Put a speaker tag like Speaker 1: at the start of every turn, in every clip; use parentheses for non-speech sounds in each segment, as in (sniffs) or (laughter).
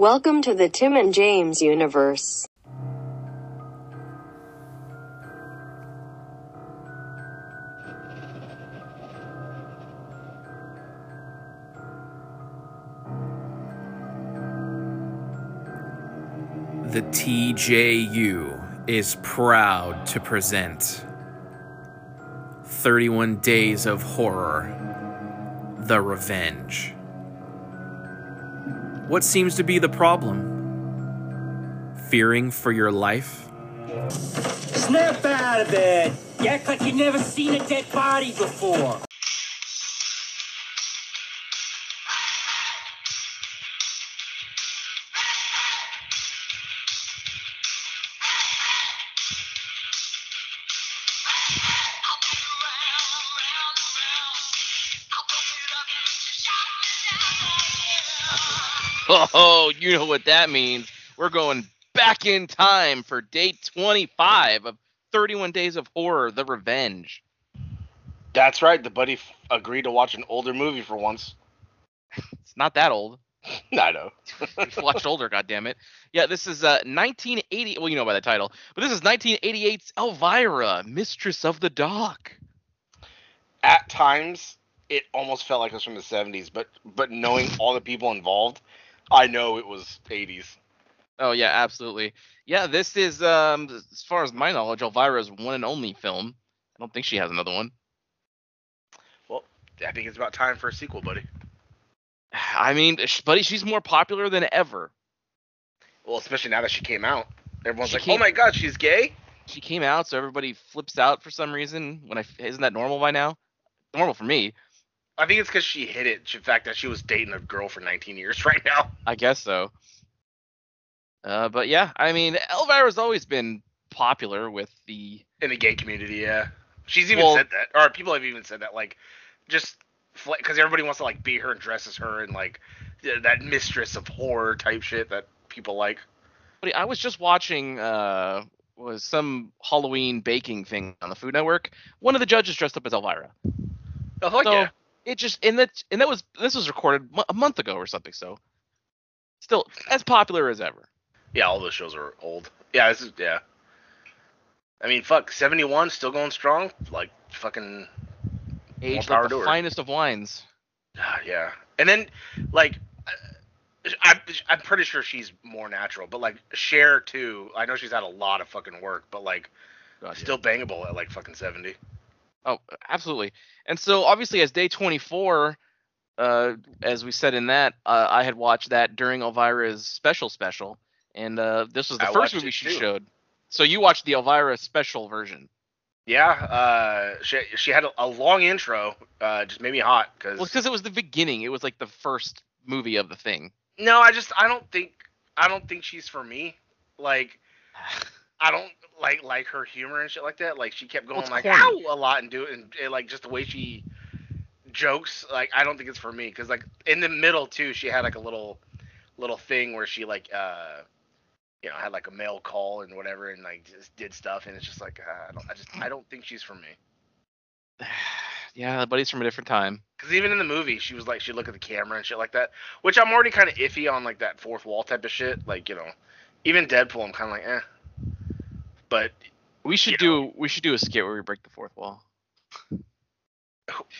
Speaker 1: Welcome to the Tim and James universe.
Speaker 2: The TJU is proud to present 31 Days of Horror The Revenge. What seems to be the problem? Fearing for your life?
Speaker 3: Snap out of it! You act like you've never seen a dead body before.
Speaker 4: You know what that means. We're going back in time for day 25 of 31 Days of Horror, The Revenge.
Speaker 5: That's right. The buddy f- agreed to watch an older movie for once. (laughs)
Speaker 4: It's not that old. (laughs)
Speaker 5: I know. (laughs)
Speaker 4: Watched older, goddammit. Yeah, this is uh, 1980. Well, you know by the title, but this is 1988's Elvira, Mistress of the Dark.
Speaker 5: At times, it almost felt like it was from the 70s, but but knowing all the people involved, I know it was 80s.
Speaker 4: Oh yeah, absolutely. Yeah, this is um as far as my knowledge, Elvira's one and only film. I don't think she has another one.
Speaker 5: Well, I think it's about time for a sequel, buddy. (sighs)
Speaker 4: I mean, buddy, she's more popular than ever.
Speaker 5: Well, especially now that she came out. Everyone's
Speaker 4: She
Speaker 5: like,
Speaker 4: came-
Speaker 5: "Oh my god, she's gay?"
Speaker 4: She came out, so everybody flips out for some reason. When I isn't that normal by now? Normal for me,
Speaker 5: I think it's because she hit it. The fact that she was dating a girl for 19 years (laughs) right now.
Speaker 4: I guess so. Uh, but yeah, I mean, Elvira's always been popular with the
Speaker 5: In the gay community, yeah. She's even
Speaker 4: Well-
Speaker 5: said that, or people have even said that, like, just because everybody wants to like be her and dress as her and like that mistress of horror type shit that people like.
Speaker 4: Buddy, I was just watching uh was some Halloween baking thing on the Food Network. One of the judges dressed up as Elvira.
Speaker 5: Oh fuck
Speaker 4: so
Speaker 5: yeah!
Speaker 4: It just and that and that was this was recorded a month ago or something. So still as popular as ever.
Speaker 5: Yeah, all those shows are old. Yeah, this is yeah. I mean, fuck, 71 still going strong. Like fucking
Speaker 4: Age like the finest of wines.
Speaker 5: ah, yeah. And then like uh, I I'm pretty sure she's more natural, but like Cher too. I know she's had a lot of fucking work, but like
Speaker 4: God, yeah.
Speaker 5: still bangable at like fucking 70.
Speaker 4: Oh, absolutely. And so obviously as day 24, uh, as we said in that, uh, I had watched that during Elvira's special special, and uh, this was the
Speaker 5: I
Speaker 4: first movie she
Speaker 5: too.
Speaker 4: showed. So you watched the Elvira special version.
Speaker 5: Yeah, uh, she she had a, a long intro, uh, just made me hot because
Speaker 4: Well, because it was the beginning. It was like the first movie of the thing.
Speaker 5: no, I just I don't think I don't think she's for me. Like (sighs) (sighs) (sighs) I don't like like her humor and shit like that. Like she kept going
Speaker 4: it's
Speaker 5: like
Speaker 4: corny.
Speaker 5: ow a lot and do and, and like just the way she jokes. Like I don't think it's for me because like in the middle too, she had like a little little thing where she like uh you know had like a mail call and whatever and like just did stuff and it's just like uh, I don't I just I don't think she's for me. (sighs)
Speaker 4: yeah, but he's from a different time.
Speaker 5: Because even in the movie, she was like, she'd look at the camera and shit like that, which I'm already kind of iffy on, like that fourth wall type of shit. Like, you know, even Deadpool, I'm kind of like, eh. But
Speaker 4: We should do we should do a skit where we break the fourth wall.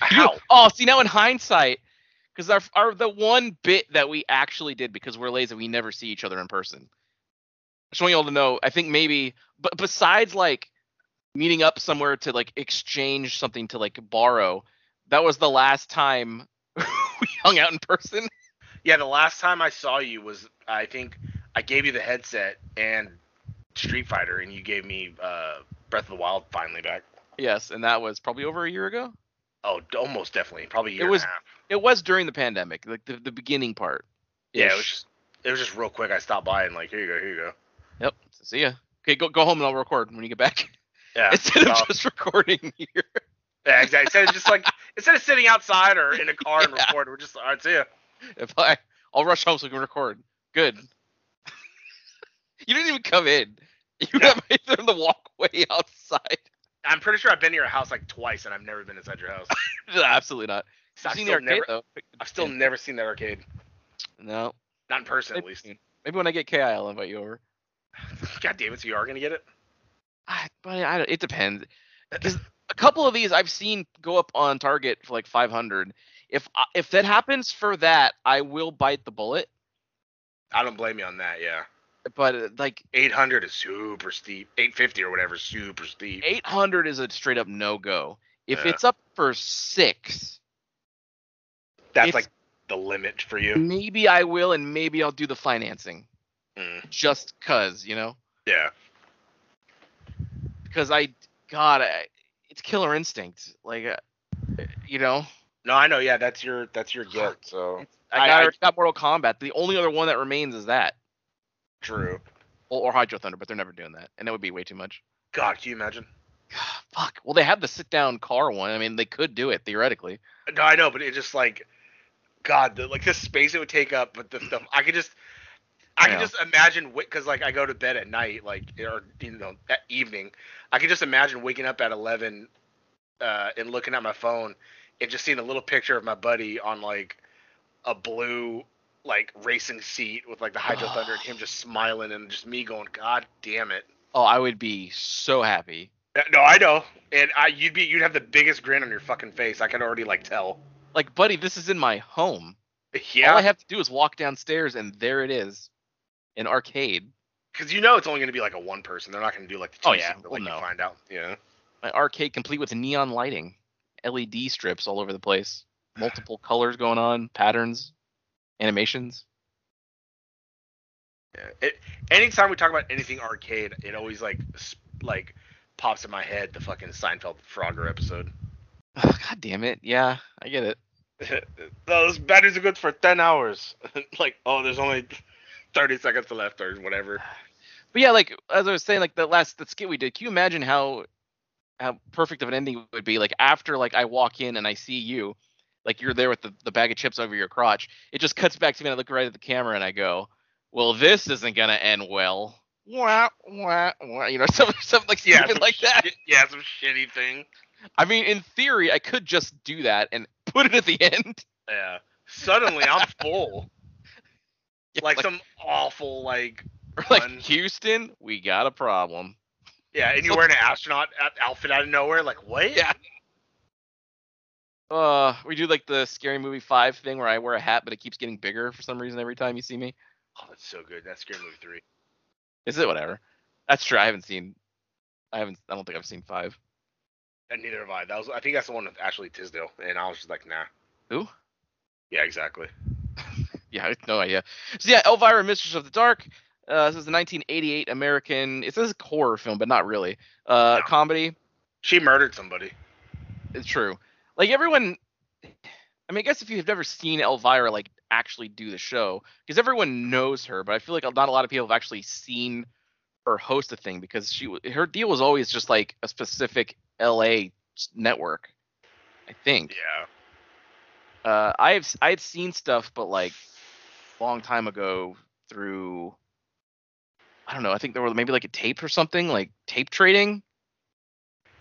Speaker 5: how?
Speaker 4: Oh, see now in hindsight, because our our the one bit that we actually did because we're lazy, we never see each other in person. I just want you all to know. I think maybe, but besides like meeting up somewhere to like exchange something to like borrow, that was the last time (laughs) we hung out in person.
Speaker 5: Yeah, the last time I saw you was, I think, I gave you the headset and Street Fighter, and you gave me uh, Breath of the Wild finally back.
Speaker 4: Yes, and that was probably over a year ago.
Speaker 5: Oh, almost definitely, probably a year
Speaker 4: It was-
Speaker 5: and a half.
Speaker 4: It was during the pandemic, like the, the beginning part.
Speaker 5: Yeah, it was just, it was just real quick. I stopped by and like, here you go, here you go.
Speaker 4: Yep. See ya. Okay, go go home and I'll record when you get back.
Speaker 5: Yeah, (laughs)
Speaker 4: Instead of
Speaker 5: well,
Speaker 4: just recording here.
Speaker 5: yeah, exactly. Instead of just like, (laughs) instead of sitting outside or in a car and
Speaker 4: Yeah.
Speaker 5: record, we're just all right. See ya.
Speaker 4: If I, I'll rush home so we can record. Good. (laughs) you didn't even come in. You
Speaker 5: Yeah.
Speaker 4: right there in the walkway (laughs) outside.
Speaker 5: I'm pretty sure I've been to your house like twice, and I've never been inside your house. (laughs)
Speaker 4: Absolutely not.
Speaker 5: I've
Speaker 4: seen
Speaker 5: still
Speaker 4: the arcade
Speaker 5: never-
Speaker 4: though.
Speaker 5: I've still never seen that arcade,
Speaker 4: No.
Speaker 5: not in person at least.
Speaker 4: Maybe when I get KI, I'll invite you over. (laughs)
Speaker 5: God damn it! So you are gonna get it?
Speaker 4: I, but I don't, it depends. a couple of these I've seen go up on Target for like 500. If if that happens for that, I will bite the bullet.
Speaker 5: I don't blame you on that. Yeah.
Speaker 4: But uh, like
Speaker 5: 800 is super steep. 850 or whatever, super steep.
Speaker 4: 800 is a straight up no go. If
Speaker 5: Yeah.
Speaker 4: it's up for six,
Speaker 5: That's like the limit for you.
Speaker 4: maybe I will, and maybe I'll do the financing
Speaker 5: Mm,
Speaker 4: just cause you know,
Speaker 5: yeah.
Speaker 4: because I, God, I, it's Killer Instinct. Like, uh, you know,
Speaker 5: No, I know. Yeah, that's your that's your get. So
Speaker 4: I
Speaker 5: I-
Speaker 4: got,
Speaker 5: I-
Speaker 4: already got Mortal Kombat. The only other one that remains is that,
Speaker 5: true.
Speaker 4: or, or Hydro Thunder, but they're never doing that, and that would be way too much.
Speaker 5: God, can you imagine? (sighs)
Speaker 4: Fuck. Well, they have the sit down car one. I mean, they could do it theoretically.
Speaker 5: No, I know, but it just like, God, the, like the space it would take up, but the (clears throat) stuff I could just, I
Speaker 4: Yeah.
Speaker 5: can just imagine because like I go to bed at night, like or you know at evening, I can just imagine waking up at eleven, uh, and looking at my phone and just seeing a little picture of my buddy on like a blue like racing seat with like the Hydro (sighs) Thunder and him just smiling and just me going, God damn it.
Speaker 4: Oh, I would be so happy.
Speaker 5: Uh, No, I know, and I you'd be you'd have the biggest grin on your fucking face. I can already like tell.
Speaker 4: Like, buddy, this is in my home.
Speaker 5: Yeah,
Speaker 4: All I have to do is walk downstairs, and there it is, an arcade.
Speaker 5: Because you know it's only going to be like a one person. They're not going to do like the two
Speaker 4: Oh, yeah. Well,
Speaker 5: like
Speaker 4: no.
Speaker 5: you find out. Yeah.
Speaker 4: My arcade complete with neon lighting, LED strips all over the place, multiple (sighs) colors going on, patterns, animations.
Speaker 5: Yeah. It, anytime we talk about anything arcade, it always like like pops in my head the fucking Seinfeld Frogger episode.
Speaker 4: Ugh, God damn it! Yeah, I get it. (laughs)
Speaker 5: Those batteries are good for ten hours. (laughs) like, oh, there's only thirty seconds left or whatever.
Speaker 4: But yeah, like as I was saying, like the last the skit we did, can you imagine how how perfect of an ending it would be? Like after like I walk in and I see you, like you're there with the, the bag of chips over your crotch. It just cuts back to me and I look right at the camera and I go, Well, this isn't gonna end well. Wah, wah, wah. You know, (laughs) something, something like
Speaker 5: Yeah,
Speaker 4: stupid
Speaker 5: some
Speaker 4: like that.
Speaker 5: shit- yeah, some shitty thing.
Speaker 4: I mean, in theory, I could just do that and (laughs) put it at the end.
Speaker 5: Yeah. Suddenly I'm full. (laughs)
Speaker 4: Yeah,
Speaker 5: like, some awful like
Speaker 4: like
Speaker 5: fun.
Speaker 4: Houston, we got a problem.
Speaker 5: yeah, and you're wearing an astronaut out- outfit out of nowhere. Like what?
Speaker 4: Yeah. Uh, we do like the scary movie five thing where I wear a hat, but it keeps getting bigger for some reason every time you see me.
Speaker 5: Oh, that's so good. That's Scary Movie three.
Speaker 4: Is it whatever? That's true. I haven't seen. I haven't. I don't think I've seen five.
Speaker 5: And neither have I. That was I think that's the one with Ashley Tisdale, and I was just like, nah.
Speaker 4: Who?
Speaker 5: Yeah, exactly. (laughs)
Speaker 4: Yeah, I no idea. So yeah, Elvira, Mistress of the Dark. Uh, this is a 1988 American. It says horror film, but not really. Uh,
Speaker 5: No.
Speaker 4: comedy.
Speaker 5: She murdered somebody.
Speaker 4: It's true. Like everyone. I mean, I guess if you've never seen Elvira like actually do the show, because everyone knows her, but I feel like not a lot of people have actually seen her host a thing because she her deal was always just like a specific LA network. I think.
Speaker 5: Yeah.
Speaker 4: Uh, I've I had seen stuff, but like long time ago through. I don't know. I think there were maybe like a tape or something, like tape trading.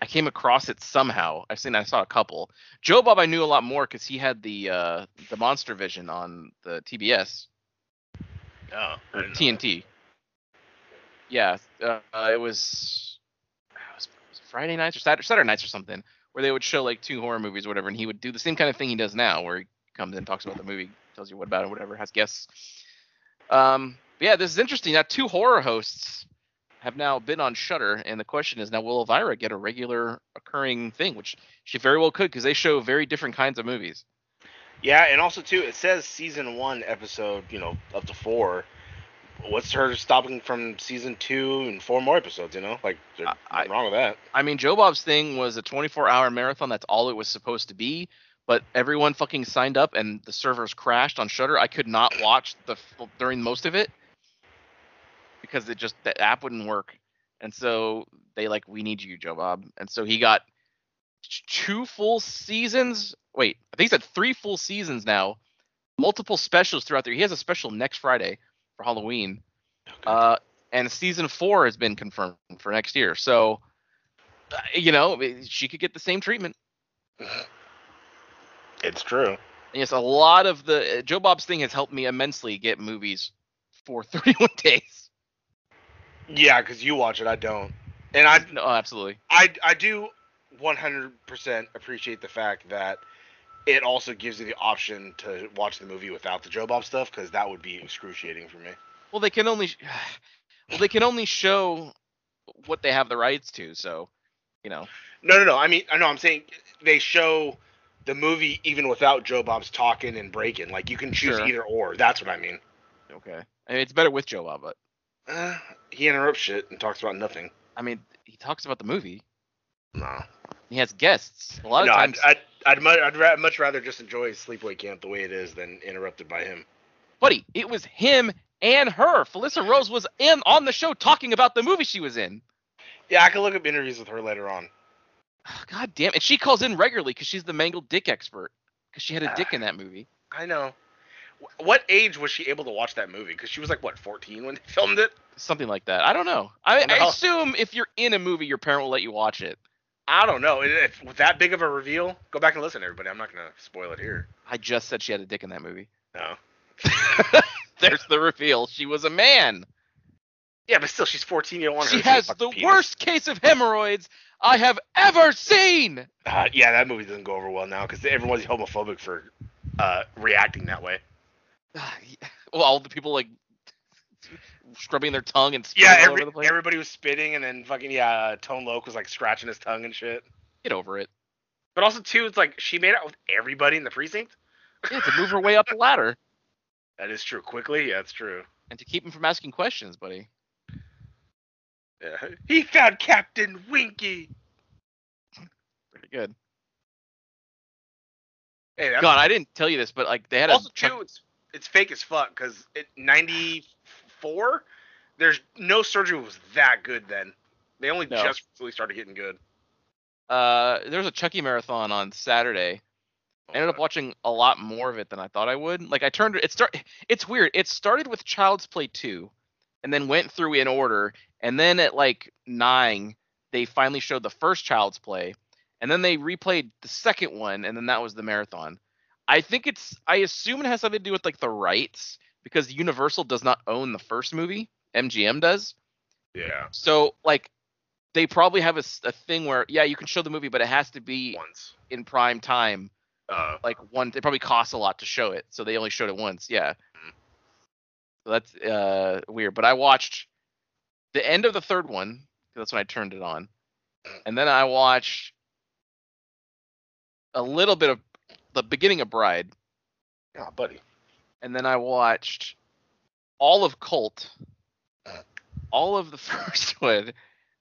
Speaker 4: I came across it somehow. I've seen. I saw a couple. Joe Bob, I knew a lot more because he had the uh, the Monster Vision on the TBS
Speaker 5: No. I
Speaker 4: or
Speaker 5: didn't that.
Speaker 4: TNT. Yeah, uh, it was, it was Friday nights or Saturday, Saturday nights or something, where they would show like two horror movies or whatever, and he would do the same kind of thing he does now, where he comes in, talks about the movie, tells you what about it, whatever, has guests. Um, yeah, this is interesting. Now, two horror hosts have now been on Shudder, and the question is now, will Elvira get a regular occurring thing, which she very well could, because they show very different kinds of movies.
Speaker 5: Yeah, and also too, it says season one, episode, you know, up to four. What's her stopping from season two and four more episodes? You know, like there's
Speaker 4: I-
Speaker 5: nothing wrong with that.
Speaker 4: I mean, Joe Bob's thing was a 24 hour marathon. That's all it was supposed to be. But everyone fucking signed up and the servers crashed on Shudder. I could not watch the during most of it because it just the app wouldn't work. And so they like, we need you, Joe Bob. And so he got two full seasons. Wait, I think he said three full seasons now. Multiple specials throughout there. He has a special next Friday for Halloween. Uh, and season four has been confirmed for next year. So, uh, you know, she could get the same treatment.
Speaker 5: It's true.
Speaker 4: Yes, a lot of the Joe Bob's thing has helped me immensely get movies for (laughs) 31 days.
Speaker 5: Yeah, because you watch it, I don't. And I
Speaker 4: No, absolutely.
Speaker 5: I I do 100% appreciate the fact that it also gives you the option to watch the movie without the Joe Bob stuff because that would be excruciating for me.
Speaker 4: Well, they can only (sighs) well they can only show what they have the rights to. So, you know,
Speaker 5: No, no, no. I mean, I know. I'm saying they show the movie even without Joe Bob's talking and breaking. Like you can choose
Speaker 4: Sure.
Speaker 5: either or. That's what I mean.
Speaker 4: okay. I mean, it's better with Joe Bob, but
Speaker 5: Uh, he interrupts shit and talks about nothing.
Speaker 4: I mean, he talks about the movie.
Speaker 5: No.
Speaker 4: He has guests. A lot
Speaker 5: no,
Speaker 4: of
Speaker 5: I'd,
Speaker 4: times,
Speaker 5: I'd, I'd, I'd ra- much rather just enjoy Sleepaway Camp the way it is than interrupted by him.
Speaker 4: buddy, it was him and her. Felissa Rose was in on the show talking about the movie she was in.
Speaker 5: Yeah, I can look up interviews with her later on. (sighs)
Speaker 4: God damn, and she calls in regularly because she's the mangled dick expert because she had a dick in that movie. (sighs)
Speaker 5: I know. Wh- What age was she able to watch that movie? Because she was like what, 14 when they (laughs) filmed it?
Speaker 4: Something like that. I don't know. I, I
Speaker 5: No.
Speaker 4: assume if you're in a movie, your parent will let you watch it.
Speaker 5: I don't know. If, with that big of a reveal, go back and listen, everybody. I'm not gonna spoil it here.
Speaker 4: I just said she had a dick in that movie.
Speaker 5: No. (laughs)
Speaker 4: There's the reveal. She was a man.
Speaker 5: Yeah, but still, she's 14. You don't want her
Speaker 4: She has the
Speaker 5: penis.
Speaker 4: worst case of hemorrhoids I have ever seen.
Speaker 5: Uh, yeah, that movie doesn't go over well now because everyone's homophobic for uh, reacting that way. (sighs) (laughs)
Speaker 4: well, all the people like (laughs) scrubbing their tongue and
Speaker 5: Yeah, every,
Speaker 4: over the place.
Speaker 5: everybody was spitting, and then fucking yeah, uh, Tone Loc was like scratching his tongue and shit.
Speaker 4: Get over it.
Speaker 5: But also too, it's like she made out with everybody in the precinct.
Speaker 4: Yeah, to move her way up the ladder (laughs)
Speaker 5: That is true. Quickly, yeah, it's true.
Speaker 4: and to keep him from asking questions, buddy.
Speaker 5: Yeah. He found Captain Winky.
Speaker 4: Pretty good.
Speaker 5: Hey,
Speaker 4: God, I didn't tell you this, but like they had
Speaker 5: also
Speaker 4: a
Speaker 5: too, it's it's fake as fuck because it 94. There's no surgery was that good then. They only
Speaker 4: No.
Speaker 5: just really started getting good.
Speaker 4: uh there was a Chucky marathon on Saturday. I ended up watching a lot more of it than I thought I would. Like I turned it start it's weird. It started with Child's Play 2 and then went through in order and then at like 9 they finally showed the first Child's Play and then they replayed the second one and then that was the marathon. I think it's I assume it has something to do with like the rights because Universal does not own the first movie. MGM does.
Speaker 5: Yeah,
Speaker 4: So like they probably have a thing where yeah, you can show the movie but it has to be
Speaker 5: once.
Speaker 4: in prime time
Speaker 5: Uh,
Speaker 4: like one it probably costs a lot to show it so they only showed it once yeah so that's uh weird but i watched the end of the third one that's when i turned it on and then i watched a little bit of the beginning of bride
Speaker 5: oh, buddy.
Speaker 4: and then i watched all of cult all of the (laughs) first one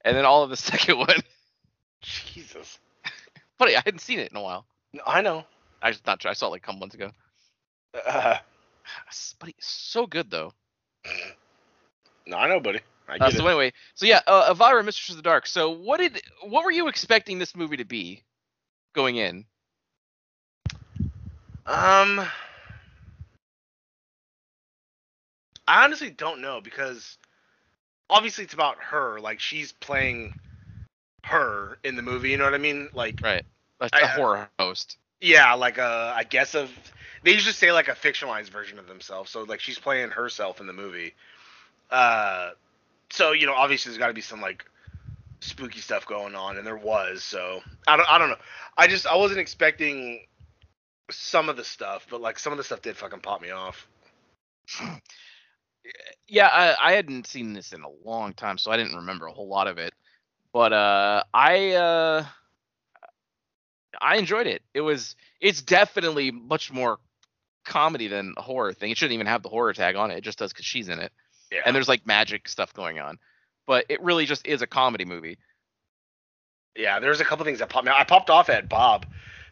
Speaker 4: and then all of the second (laughs) one
Speaker 5: Jesus.
Speaker 4: buddy i hadn't seen it in a while
Speaker 5: No, I know.
Speaker 4: i just not sure. i saw it like a couple months ago
Speaker 5: Uh,
Speaker 4: buddy so good though
Speaker 5: no, I know, buddy. I
Speaker 4: Uh, so
Speaker 5: it.
Speaker 4: anyway, so yeah, uh, Elvira, Mistress of the Dark. So what did what were you expecting this movie to be going in?
Speaker 5: Um, I honestly don't know because obviously it's about her. Like she's playing her in the movie. You know what I mean? Like
Speaker 4: Right, a,
Speaker 5: I-
Speaker 4: a horror host.
Speaker 5: yeah, like a I guess of they usually say like a fictionalized version of themselves. So like she's playing herself in the movie. Uh, so you know obviously there's got to be some like spooky stuff going on, and there was. So I don't I don't know. I just I wasn't expecting some of the stuff, but like some of the stuff did fucking pop me off. (sniffs)
Speaker 4: Yeah, I, I hadn't seen this in a long time, so I didn't remember a whole lot of it. But uh, I uh, I enjoyed it. It was it's definitely much more comedy than a horror thing. It shouldn't even have the horror tag on it. It just does because she's in it,
Speaker 5: Yeah.
Speaker 4: and there's like magic stuff going on. But it really just is a comedy movie.
Speaker 5: Yeah, there's a couple things that popped me. I popped off at Bob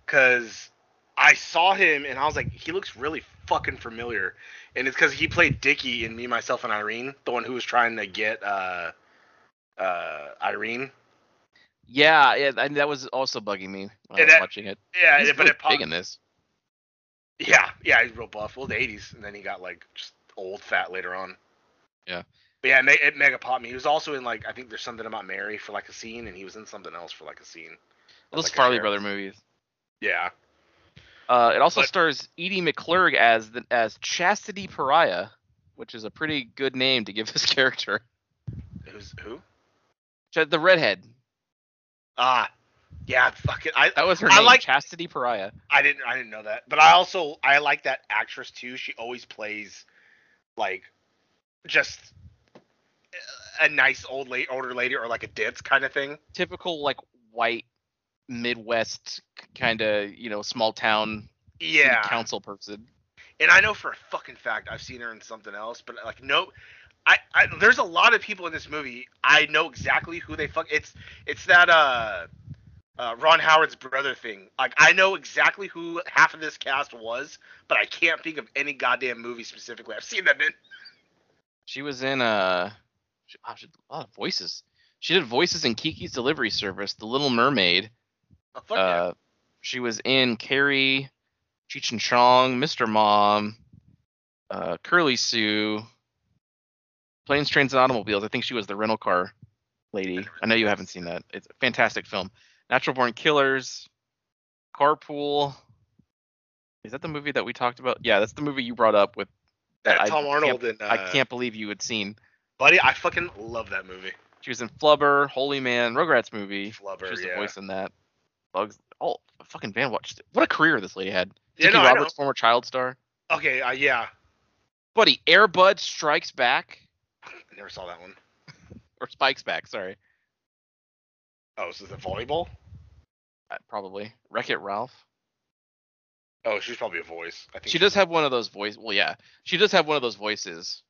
Speaker 5: because I saw him and I was like, he looks really fucking familiar, and it's because he played Dickie in Me, Myself, and Irene, the one who was trying to get uh uh Irene.
Speaker 4: Yeah, yeah, and that was also bugging me when I was
Speaker 5: that-
Speaker 4: watching it.
Speaker 5: Yeah,
Speaker 4: He's
Speaker 5: but
Speaker 4: really
Speaker 5: it popped.
Speaker 4: big in this.
Speaker 5: Yeah, yeah, he's real buff. Well, the '80s, and then he got like just old fat later on.
Speaker 4: Yeah.
Speaker 5: But yeah, it, me- it mega popped me. He was also in like I think there's something about Mary for like a scene, and he was in something else for like a scene.
Speaker 4: Those
Speaker 5: like
Speaker 4: Farley brother movies.
Speaker 5: Yeah.
Speaker 4: Uh, it also
Speaker 5: But-
Speaker 4: stars Edie McClurg as the as Chastity Pariah. which is a pretty good name to give (laughs) this character.
Speaker 5: Who's who?
Speaker 4: The redhead.
Speaker 5: Ah, yeah, fucking. I
Speaker 4: That was her
Speaker 5: I
Speaker 4: name.
Speaker 5: like-
Speaker 4: Chastity Pariah.
Speaker 5: I didn't I didn't know that, but I also I like that actress too. She always plays like just a nice old lady, older lady, or like a ditz kind of thing.
Speaker 4: Typical like white Midwest kind of you know small town
Speaker 5: Yeah,
Speaker 4: council person.
Speaker 5: and I know for a fucking fact I've seen her in something else, but like no, I, I there's a lot of people in this movie I know exactly who they fuck. It's it's that uh, uh Ron Howard's brother thing. Like I know exactly who half of this cast was, but I can't think of any goddamn movie specifically I've seen them in.
Speaker 4: She was in uh, she, oh, she a lot of voices. She did voices in Kiki's Delivery Service, The Little Mermaid.
Speaker 5: Oh, fuck
Speaker 4: uh, She was in Carrie, Cheech and Chong, Mr. Mom, uh, Curly Sue, Planes, Trains, and Automobiles. I think she was the rental car lady. I know you haven't seen that. It's a fantastic film. Natural Born Killers, Carpool. Is that the movie that we talked about? Yeah, that's the movie you brought up with
Speaker 5: yeah. Tom
Speaker 4: can't-
Speaker 5: Arnold and uh,
Speaker 4: I can't believe you had seen.
Speaker 5: buddy. I fucking love that movie.
Speaker 4: She was in Flubber, Holy Man, Rugrats movie.
Speaker 5: Flubber,
Speaker 4: She was the voice in that. Bugs. Oh, fucking Van watched. What a career this lady had.
Speaker 5: Yeah,
Speaker 4: Dickie
Speaker 5: no,
Speaker 4: Roberts, former child star.
Speaker 5: Okay, uh, yeah,
Speaker 4: Buddy, Airbud Strikes Back
Speaker 5: I never saw that one. (laughs)
Speaker 4: or Spikes Back. Sorry,
Speaker 5: Oh, so is it volleyball?
Speaker 4: Uh, probably Wreck It Ralph.
Speaker 5: Oh, she's probably a voice. I think
Speaker 4: She does have one of those voice. Well, yeah, she does have one of those voices.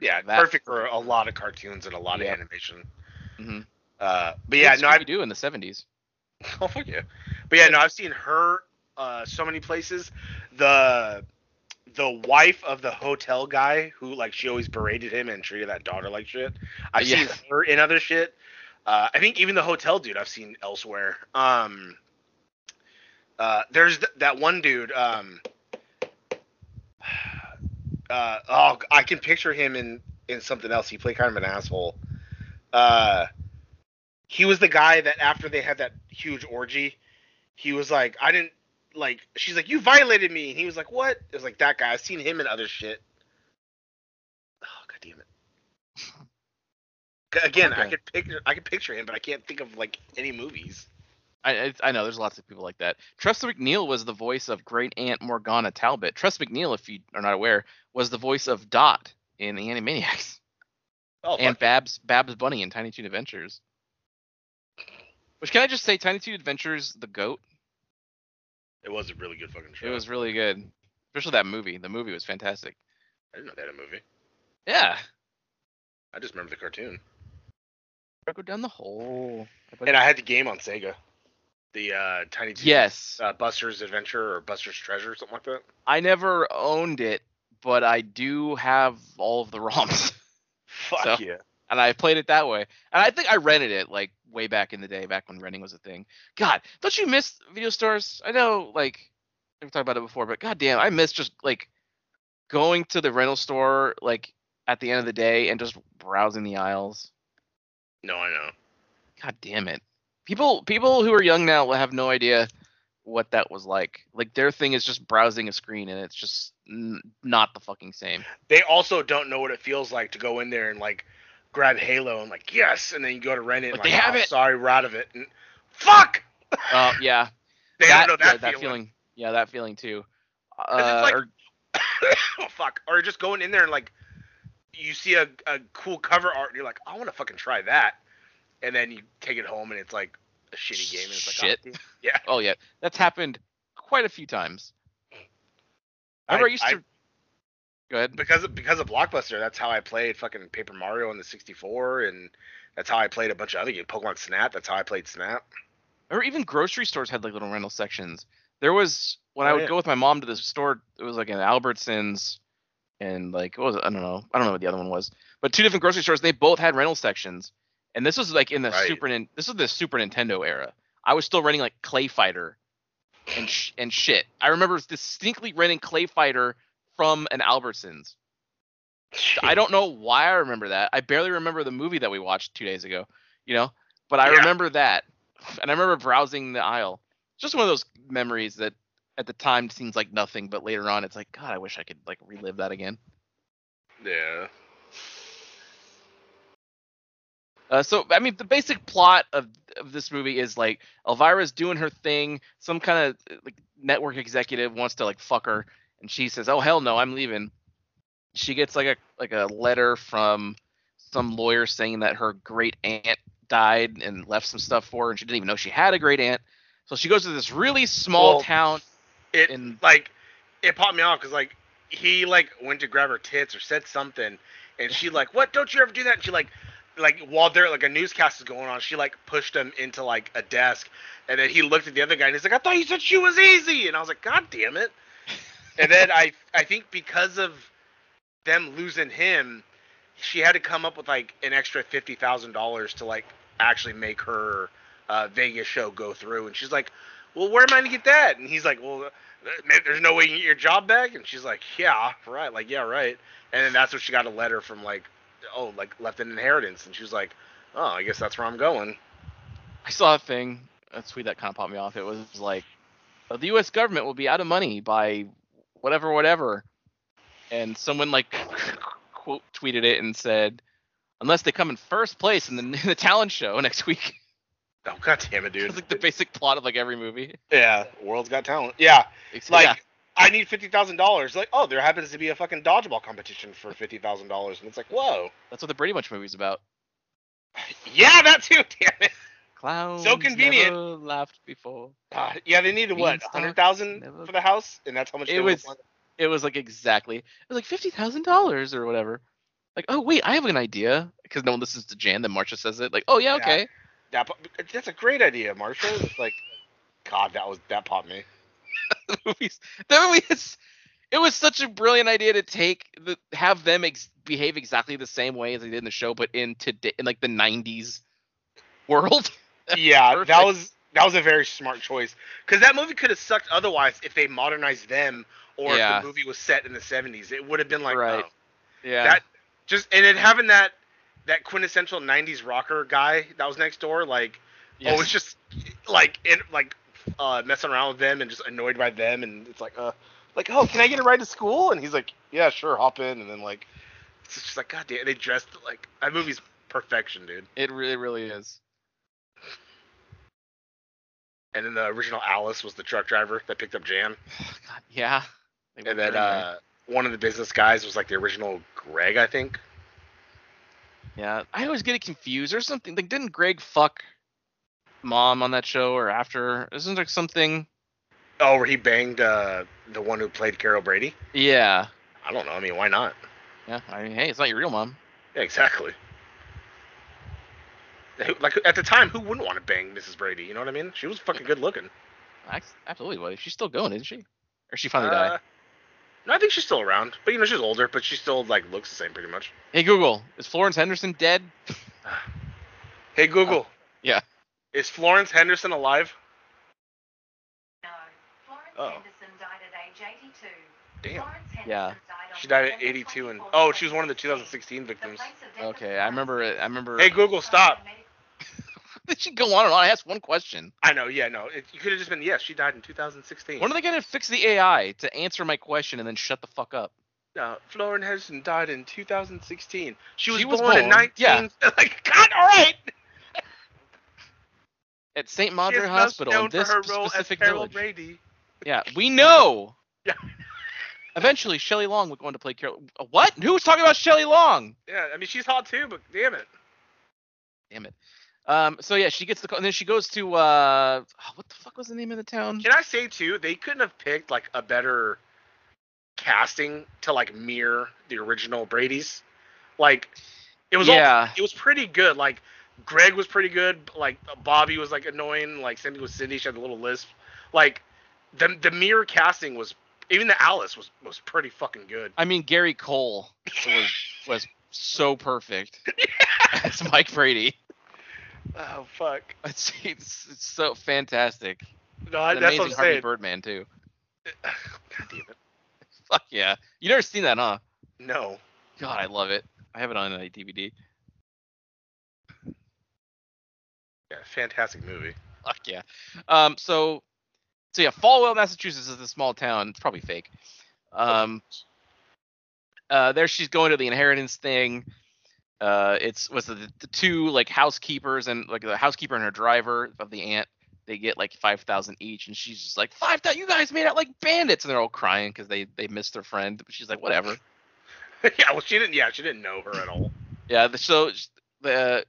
Speaker 5: Yeah,
Speaker 4: that-
Speaker 5: perfect for a lot of cartoons and a lot
Speaker 4: Yeah.
Speaker 5: of animation.
Speaker 4: Mhm.
Speaker 5: Uh, but yeah, no, I
Speaker 4: do in the '70s. (laughs)
Speaker 5: oh fuck yeah. But yeah, no, I've seen her uh so many places. The the wife of the hotel guy who like she always berated him and treated that daughter like shit. I've
Speaker 4: Yeah.
Speaker 5: seen her in other shit. Uh, I think even the hotel dude I've seen elsewhere. Um, uh, there's th- that one dude. Um, (sighs) uh, oh, I can picture him in in something else. He played kind of an asshole. Uh, he was the guy that after they had that huge orgy, he was like, I didn't like. She's like, you violated me, and he was like, what? It was like that guy. I've seen him in other shit. Oh god damn it. Again, I could picture I could picture him, but I can't think of like any movies.
Speaker 4: I, I know there's lots of people like that. Tressa MacNeille was the voice of Great Aunt Morgana Talbot. Tressa MacNeille, if you are not aware, was the voice of Dot in the Animaniacs
Speaker 5: Oh,
Speaker 4: and. Babs Babs Bunny in Tiny Toon Adventures. Which can I just say, Tiny Toon Adventures, the goat.
Speaker 5: it was a really good fucking show.
Speaker 4: It was really good, especially that movie. The movie was fantastic.
Speaker 5: I didn't know they had a movie.
Speaker 4: Yeah.
Speaker 5: I just remember the cartoon.
Speaker 4: Go down the hole.
Speaker 5: And I had the game on Sega. The uh, Tiny Toons,
Speaker 4: Yes,
Speaker 5: uh, Buster's Adventure or Buster's Treasure, or something like that.
Speaker 4: I never owned it, but I do have all of the (laughs) ROMs.
Speaker 5: Fuck
Speaker 4: So-
Speaker 5: yeah.
Speaker 4: and I played it that way. And I think I rented it like way back in the day, back when renting was a thing. God, don't you miss video stores? I know, like we've talked about it before, but goddamn, I miss just like going to the rental store like at the end of the day and just browsing the aisles.
Speaker 5: No, I know.
Speaker 4: God damn it. People people who are young now will have no idea what that was like. Like their thing is just browsing a screen and it's just n- not the fucking same.
Speaker 5: They also don't know what it feels like to go in there and like grab Halo and like yes, and then you go to rent it.
Speaker 4: But
Speaker 5: and,
Speaker 4: they
Speaker 5: like,
Speaker 4: have
Speaker 5: "Oh,
Speaker 4: it."
Speaker 5: Sorry, we're out of it. And (laughs)
Speaker 4: Uh
Speaker 5: fuck.
Speaker 4: yeah. (laughs)
Speaker 5: They
Speaker 4: that,
Speaker 5: don't know that,
Speaker 4: yeah, that
Speaker 5: feeling.
Speaker 4: feeling. Yeah, that feeling too. Uh,
Speaker 5: like-
Speaker 4: or
Speaker 5: oh (coughs) fuck. Or just going in there and like you see a, a cool cover art and you're like, I want to fucking try that, and then you take it home and it's like a shitty game and it's like
Speaker 4: Shit.
Speaker 5: Oh, (laughs) yeah.
Speaker 4: Oh yeah, that's happened quite a few times. I remember I,
Speaker 5: I-
Speaker 4: used
Speaker 5: I-
Speaker 4: to. Go ahead.
Speaker 5: because of, because of Blockbuster, that's how I played fucking Paper Mario on the 64, and that's how I played a bunch of other games. Pokemon Snap, that's how I played Snap.
Speaker 4: Or even grocery stores had like little rental sections. There was when oh, I
Speaker 5: Oh,
Speaker 4: would
Speaker 5: yeah.
Speaker 4: go with my mom to the store. It was like an Albertsons, and like what was it? I don't know. I don't know what the other one was. But two different grocery stores. They both had rental sections, and this was like in the
Speaker 5: Right.
Speaker 4: Super. This was the Super Nintendo era. I was still renting like Clay Fighter, and sh- and shit. I remember distinctly renting Clay Fighter from an Albertsons. I don't know why I remember that. I barely remember the movie that we watched two days ago, you know, but I
Speaker 5: Yeah.
Speaker 4: remember that, and I remember browsing the aisle. Just one of those memories that at the time seems like nothing, but later on it's like, God, I wish I could like relive that again.
Speaker 5: Yeah.
Speaker 4: Uh, so I mean, the basic plot of of this movie is like Elvira's doing her thing. Some kind of like network executive wants to like fuck her, and she says, "Oh hell no, I'm leaving." She gets like a like a letter from some lawyer saying that her great aunt died and left some stuff for her, and she didn't even know she had a great aunt. So she goes to this really small
Speaker 5: Well,
Speaker 4: town.
Speaker 5: It
Speaker 4: in
Speaker 5: like it popped me off because like he like went to grab her tits or said something, and she like, "What? Don't you ever do that?" And she like, like while there like a newscast is going on, she like pushed him into like a desk, and then he looked at the other guy and he's like, "I thought you said she was easy," and I was like, "God damn it!" And then I I think because of them losing him, she had to come up with like an extra fifty thousand dollars to like actually make her uh, Vegas show go through, and she's like, "Well, where am I gonna get that?" And he's like, "Well." There's no way you can get your job back, and she's like, "Yeah, right." Like, "Yeah, right." And then that's when she got a letter from like, oh, like left an inheritance, and she was like, "Oh, I guess that's where I'm going."
Speaker 4: I saw a thing, a tweet that kind of popped me off. It was like, "Uh, the U.S. government will be out of money by whatever, whatever, and someone like (laughs) quote tweeted it and said, unless they come in first place in the, (laughs) in the talent show next week. (laughs)
Speaker 5: Oh, god damn it, dude.
Speaker 4: It's like the basic plot of like every movie.
Speaker 5: yeah, World's Got Talent. Yeah, like
Speaker 4: yeah,
Speaker 5: I need fifty thousand dollars. Like, oh, there happens to be a fucking dodgeball competition for fifty thousand dollars, and it's like, whoa.
Speaker 4: that's what the Brady Bunch movie's about. (sighs)
Speaker 5: Yeah, that too. Damn it.
Speaker 4: Clowns
Speaker 5: convenient.
Speaker 4: never laughed before.
Speaker 5: Uh, yeah, they needed what, hundred thousand for the house, and that's how much
Speaker 4: It was-
Speaker 5: wanted.
Speaker 4: It was like exactly. It was like fifty thousand dollars or whatever. Like, oh wait, I have an idea because no one listens to Jan. Then Marsha says it. Like, oh yeah,
Speaker 5: Yeah.
Speaker 4: okay.
Speaker 5: That, that's a great idea, Marsha. It's (laughs) like, God, that was that popped me. (laughs)
Speaker 4: the movies. The movie is. It was such a brilliant idea to take the have them ex- behave exactly the same way as they did in the show, but in today in like the '90s world. (laughs)
Speaker 5: yeah, that was that was a very smart choice because that movie could have sucked otherwise if they modernized them or
Speaker 4: Yeah.
Speaker 5: if the movie was set in the 70s. It would have been like
Speaker 4: Right.
Speaker 5: oh,
Speaker 4: Yeah.
Speaker 5: that just and then having that that quintessential 90s rocker guy that was next door like
Speaker 4: Yes.
Speaker 5: oh it's just like in like uh messing around with them and just annoyed by them and it's like uh like oh can I get a ride to school and he's like yeah sure hop in and then like it's just like god damn they dressed like that movie's perfection dude
Speaker 4: it really, really is.
Speaker 5: And then the original Alice was the truck driver that picked up Jan (sighs)
Speaker 4: God, yeah. They
Speaker 5: and then uh one of the business guys was like the original Greg I think
Speaker 4: Yeah, I always get it confused. There's something like didn't Greg fuck mom on that show or after? Isn't there something?
Speaker 5: oh where he banged uh the one who played Carol Brady
Speaker 4: Yeah,
Speaker 5: I don't know I mean why not
Speaker 4: yeah. I mean, hey, it's not your real mom.
Speaker 5: Yeah, exactly. Who- Like at the time, who wouldn't want to bang Mrs. Brady? You know what I mean? She was fucking good looking.
Speaker 4: Absolutely, would. She's still going, isn't she? Or she finally
Speaker 5: Uh,
Speaker 4: died?
Speaker 5: No, I think she's still around, but you know she's older, but she still like looks the same pretty much.
Speaker 4: Hey Google, is Florence Henderson dead? (sighs)
Speaker 5: Hey Google.
Speaker 4: yeah.
Speaker 5: Is Florence Henderson alive?
Speaker 6: No. Florence
Speaker 5: Oh.
Speaker 6: Henderson died at age 82.
Speaker 5: Damn.
Speaker 6: Florence Henderson
Speaker 4: Yeah.
Speaker 6: died
Speaker 5: She died at
Speaker 6: November
Speaker 5: 82 and oh, she was one of the
Speaker 6: 2016.
Speaker 5: 2016 victims.
Speaker 6: The of
Speaker 4: Okay, I remember it. I remember.
Speaker 5: Hey Google, stop. (laughs)
Speaker 4: Did she go on and on? I asked one question.
Speaker 5: I know, yeah, no. It, you could have just been yes, she died in 2016.
Speaker 4: When are they gonna fix the AI to answer my question and then shut the fuck up?
Speaker 5: Uh, no, Florence Henderson died in 2016. She was,
Speaker 4: She was
Speaker 5: born, in
Speaker 4: born,
Speaker 5: 19.
Speaker 4: yeah. (laughs)
Speaker 5: like God, all right.
Speaker 4: At St. Madre Hospital in this
Speaker 5: her role as
Speaker 4: specific
Speaker 5: Carol
Speaker 4: village.
Speaker 5: Brady.
Speaker 4: Yeah, we know. (laughs)
Speaker 5: Yeah.
Speaker 4: Eventually, Shelley Long would go on to play Carol. Uh, what? Who was talking about Shelley Long?
Speaker 5: Yeah, I mean she's hot too, but damn it.
Speaker 4: Damn it. Um. So yeah, she gets the call, and then she goes to uh. What the fuck was the name of the town?
Speaker 5: Can I say too, they couldn't have picked like a better casting to like mirror the original Brady's. Like it was
Speaker 4: Yeah.
Speaker 5: all it was pretty good. Like Greg was pretty good. Like Bobby was like annoying. Like Cindy was Cindy. She had a little lisp. Like the the mirror casting was even the Alice was was pretty fucking good.
Speaker 4: I mean, Gary Cole was was so perfect. (laughs) It's Mike Brady.
Speaker 5: Oh fuck. (laughs)
Speaker 4: It's, it's, it's so fantastic.
Speaker 5: No, I, that's what I'm
Speaker 4: Harvey
Speaker 5: saying.
Speaker 4: Birdman too. (sighs)
Speaker 5: God damn it.
Speaker 4: Fuck yeah. You never seen that, huh?
Speaker 5: No.
Speaker 4: God, I love it. I have it on a DVD.
Speaker 5: Yeah, fantastic movie.
Speaker 4: Fuck yeah. Um. So, so yeah, Fallwell, Massachusetts is a small town. It's probably fake. Um. uh, there she's going to the inheritance thing. Uh, it's was the, the two like housekeepers and like the housekeeper and her driver of the aunt. They get like five thousand each, and she's just like five thousand. You guys made out like bandits, and they're all crying because they they missed their friend. But she's like, whatever. (laughs)
Speaker 5: yeah, well, she didn't. Yeah, she didn't know her at all.
Speaker 4: Yeah. The, so the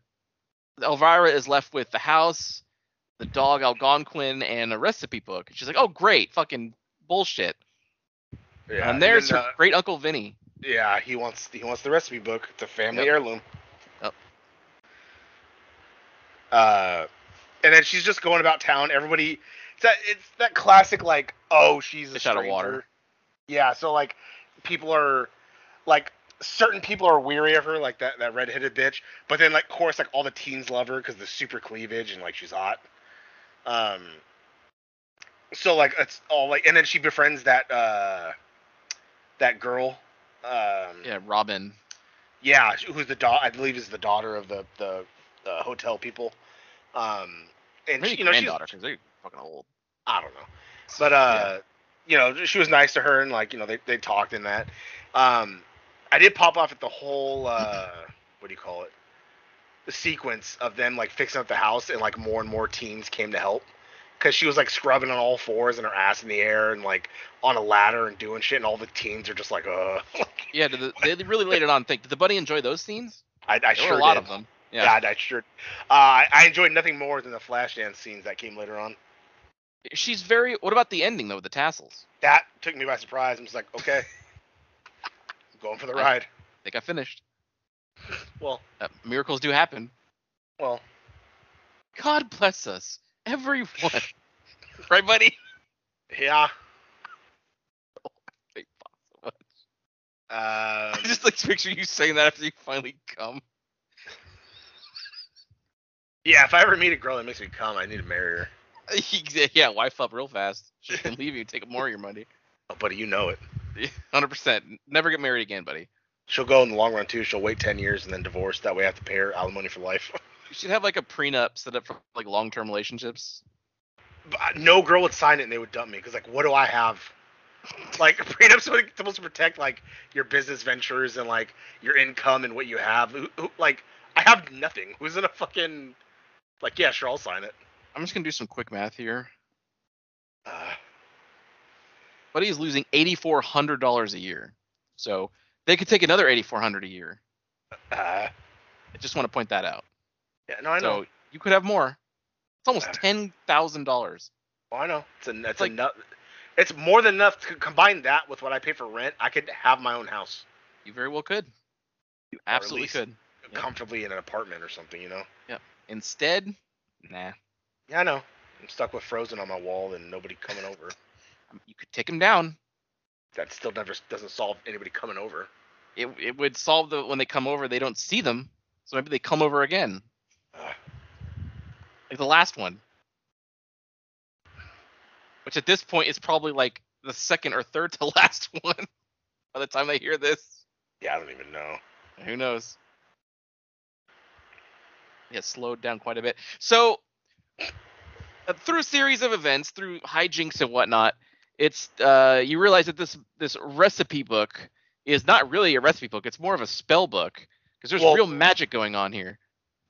Speaker 4: Elvira is left with the house, the dog Algonquin, and a recipe book. And she's like, oh great, fucking bullshit.
Speaker 5: Yeah,
Speaker 4: and there's
Speaker 5: then,
Speaker 4: her
Speaker 5: uh,
Speaker 4: great uncle Vinny.
Speaker 5: Yeah, he wants he wants the recipe book. It's a family
Speaker 4: Yep.
Speaker 5: heirloom.
Speaker 4: Yep.
Speaker 5: Uh, and then she's just going about town. Everybody, it's that it's that classic like, oh, she's a
Speaker 4: Fish out of water.
Speaker 5: Yeah, so like people are like certain people are weary of her, like that that redheaded bitch. But then like, of course, like all the teens love her because the super cleavage and like she's hot. Um. So like it's all like, and then she befriends that uh that girl. Um,
Speaker 4: Yeah, Robin.
Speaker 5: yeah, who's the daughter? I believe is the daughter of the the, the hotel people. Um, and
Speaker 4: Maybe
Speaker 5: she, you know, she's,
Speaker 4: granddaughter because they're fucking old.
Speaker 5: I don't know, but uh, you know, she was nice to her and like you know they they talked in that. Um, I did pop off at the whole uh, what do you call it? The sequence of them like fixing up the house and like more and more teens came to help. Cause she was like scrubbing on all fours and her ass in the air and like on a ladder and doing shit and all the teens are just like uh (laughs)
Speaker 4: Yeah, did the, they really laid it on thick. Did the buddy enjoy those scenes?
Speaker 5: I, I
Speaker 4: There
Speaker 5: sure
Speaker 4: were a lot
Speaker 5: did.
Speaker 4: of them.
Speaker 5: Yeah,
Speaker 4: Yeah.
Speaker 5: I, sure. Uh, I I enjoyed nothing more than the Flashdance scenes that came later on.
Speaker 4: She's very. What about the ending though with the tassels?
Speaker 5: That took me by surprise. I'm just like, okay, (laughs) I'm going for the ride.
Speaker 4: I think I finished.
Speaker 5: Well,
Speaker 4: Uh, miracles do happen.
Speaker 5: well,
Speaker 4: God bless us, everyone. (laughs) right, buddy?
Speaker 5: yeah.
Speaker 4: Thank Bob so much.
Speaker 5: Um, (laughs)
Speaker 4: I just like picture you saying that after you finally come.
Speaker 5: yeah. If I ever meet a girl that makes me come, I need to marry her. (laughs)
Speaker 4: yeah, wife up real fast. She can leave you, take more of your money.
Speaker 5: Oh, buddy, you know it.
Speaker 4: Hundred percent. Never get married again, buddy.
Speaker 5: She'll go in the long run too. She'll wait ten years and then divorce. That way, I have to pay her alimony for life.
Speaker 4: You should have like a prenup set up for like long-term relationships.
Speaker 5: But no girl would sign it and they would dump me because like, what do I have? (laughs) Like (laughs) prenups are supposed to protect like your business ventures and like your income and what you have. Who- who- Like I have nothing. Who's gonna fucking like? Yeah, sure, I'll sign it.
Speaker 4: I'm just gonna do some quick math here.
Speaker 5: Uh,
Speaker 4: Buddy is losing eighty-four hundred dollars a year, so they could take another eighty-four hundred a year.
Speaker 5: uh,
Speaker 4: I just want to point that out.
Speaker 5: Yeah, no, I know.
Speaker 4: So you could have more. It's almost ten thousand dollars.
Speaker 5: Oh, I know. It's a, it's
Speaker 4: like-
Speaker 5: enough. It's more than enough to combine that with what I pay for rent. I could have my own house
Speaker 4: You very well could. You absolutely could.
Speaker 5: Comfortably in an apartment or something. You know. Yeah.
Speaker 4: Instead, nah.
Speaker 5: Yeah, I know. I'm stuck with Frozen on my wall and nobody coming over. (laughs)
Speaker 4: Um, You could take him down.
Speaker 5: That still never doesn't solve anybody coming over.
Speaker 4: It it would solve the when they come over they don't see them, so maybe they come over again,
Speaker 5: Ugh.
Speaker 4: like the last one. Which at this point is probably like the second or third to (laughs) last one. By the time they hear this,
Speaker 5: Yeah, I don't even know.
Speaker 4: who knows? Yeah, slowed down quite a bit. So, uh, through a series of events, through hijinks and whatnot, it's uh, you realize that this this recipe book is not really a recipe book. It's more of a spell book because there's
Speaker 5: Well-
Speaker 4: real magic going on here.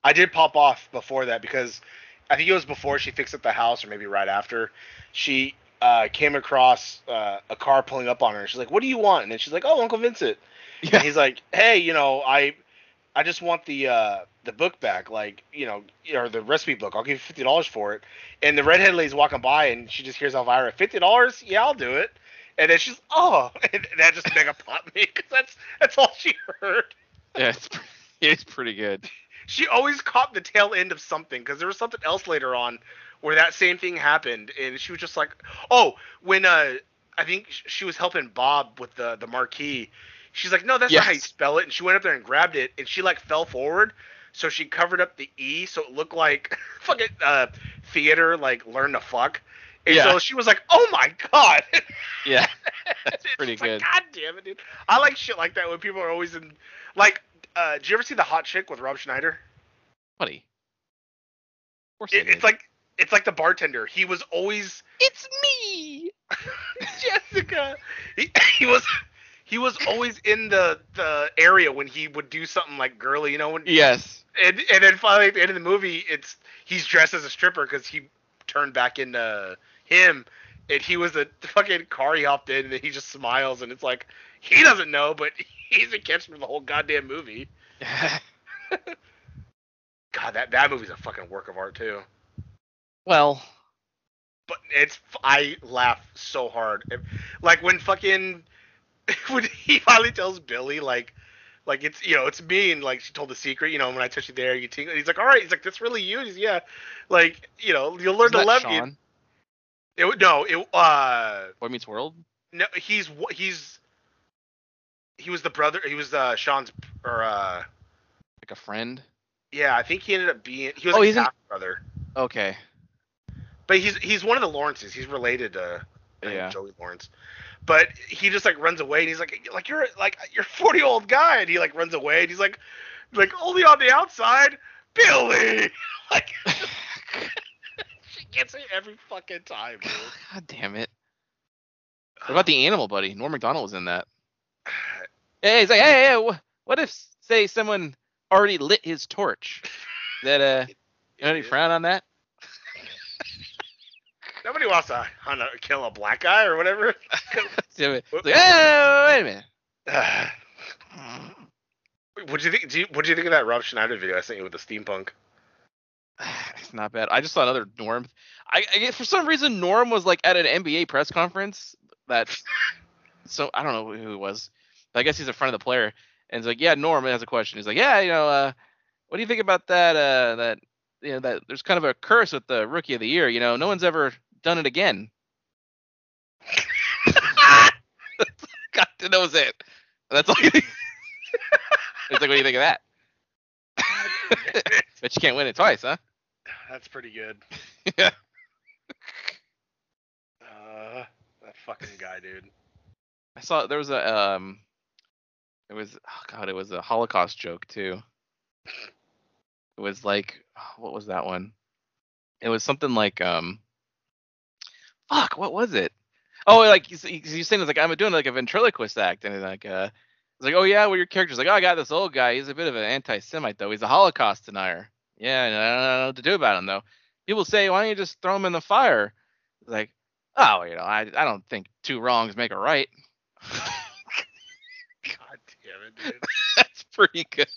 Speaker 5: I did pop off before that because I think it was before she fixed up the house or maybe right after. She uh, came across uh, a car pulling up on her. She's like, "What do you want?" And then she's like, "Oh, Uncle Vincent."
Speaker 4: Yeah.
Speaker 5: And he's like, "Hey, you know, I I just want the uh, the book back, like you know, or the recipe book. I'll give you fifty dollars for it." And the redhead lady's walking by, and she just hears Elvira, fifty dollars? Yeah, I'll do it." And then she's, "Oh," (laughs) and that just mega popped me because that's that's all she heard.
Speaker 4: Yeah, it's, (laughs) it's pretty good.
Speaker 5: She always caught the tail end of something because there was something else later on where that same thing happened and she was just like oh when uh i think she was helping bob with the the marquee she's like no that's not how you spell it and she went up there and grabbed it and she like fell forward so she covered up the e so it looked like (laughs) fucking uh theater like learn to fuck and
Speaker 4: Yeah.
Speaker 5: so she was like oh my god
Speaker 4: Yeah, (laughs) that's pretty
Speaker 5: just like,
Speaker 4: good.
Speaker 5: god damn it dude i like shit like that when people are always in like uh did you ever see the hot chick with rob schneider
Speaker 4: buddy. Of course
Speaker 5: It, it's like it's like the bartender. He was always
Speaker 4: it's me. (laughs)
Speaker 5: Jessica. He, (laughs) he was he was always in the the area when he would do something like girly, you know, when
Speaker 4: Yes.
Speaker 5: and and then finally at the end of the movie, it's he's dressed as a stripper because he turned back into him, and he was the fucking car he hopped in, and he just smiles, and it's like he doesn't know, but he's a catch for the whole goddamn movie. (laughs) God, that that movie's a fucking work of art too.
Speaker 4: well,
Speaker 5: But it's I laugh so hard, like when fucking (laughs) when he finally tells Billy like. Like it's you know it's me and like she told the secret you know when I touch you there you tingle he's like all right he's like that's really you he's yeah like you know you'll learn
Speaker 4: isn't
Speaker 5: to love me
Speaker 4: Sean?
Speaker 5: It, no, it uh
Speaker 4: Boy Meets World.
Speaker 5: no he's he's he was the brother he was uh Sean's or uh
Speaker 4: Like a friend.
Speaker 5: yeah I think he ended up being he was
Speaker 4: Oh,
Speaker 5: like
Speaker 4: he's in-
Speaker 5: half brother
Speaker 4: Okay.
Speaker 5: but he's he's one of the Lawrences he's related to
Speaker 4: Yeah.
Speaker 5: Joey Lawrence but he just like runs away and he's like like you're like you're 40 old guy and he like runs away and he's like like only on the outside Billy (laughs) like (laughs) she gets me every fucking time dude.
Speaker 4: God damn it. What about the animal buddy? Norm Macdonald was in that. (sighs) (sighs) Hey, he's like, hey, hey, what if, say, someone already lit his torch? That uh, (laughs) you know, any frown on that? (laughs)
Speaker 5: Nobody wants to hunt a, kill a black guy or whatever.
Speaker 4: Damn it. It's like, hey, wait a minute. (sighs)
Speaker 5: what do you think? Do you, what do you think of that Rob Schneider video I sent you with the steampunk? (sighs)
Speaker 4: it's not bad. I just saw another Norm. I, I for some reason Norm was like at an NBA press conference. That so I don't know who it was. But I guess he's a friend of the player, and he's like, yeah, Norm has a question. He's like, yeah, you know, uh, what do you think about that? Uh, that you know that there's kind of a curse with the rookie of the year. You know, no one's ever done it again. (laughs) God, that was it. That's all. You think. it's like, what do you think of that? (laughs) but you can't win it twice, huh?
Speaker 5: That's pretty good. (laughs)
Speaker 4: Yeah.
Speaker 5: Uh, that fucking guy, dude.
Speaker 4: I saw there was a um it was oh god, it was a Holocaust joke too. It was like what was that one? It was something like um fuck, what was it? Oh, like he's, he's saying it's like I'm doing like a ventriloquist act and like uh it's like, oh yeah, well your character's like, oh I got this old guy, he's a bit of an anti-Semite though, he's a Holocaust denier. Yeah, I don't know what to do about him though. People say, why don't you just throw him in the fire? It's like, oh, you know, I I don't think two wrongs make a right. (laughs)
Speaker 5: God damn it,
Speaker 4: That's pretty good.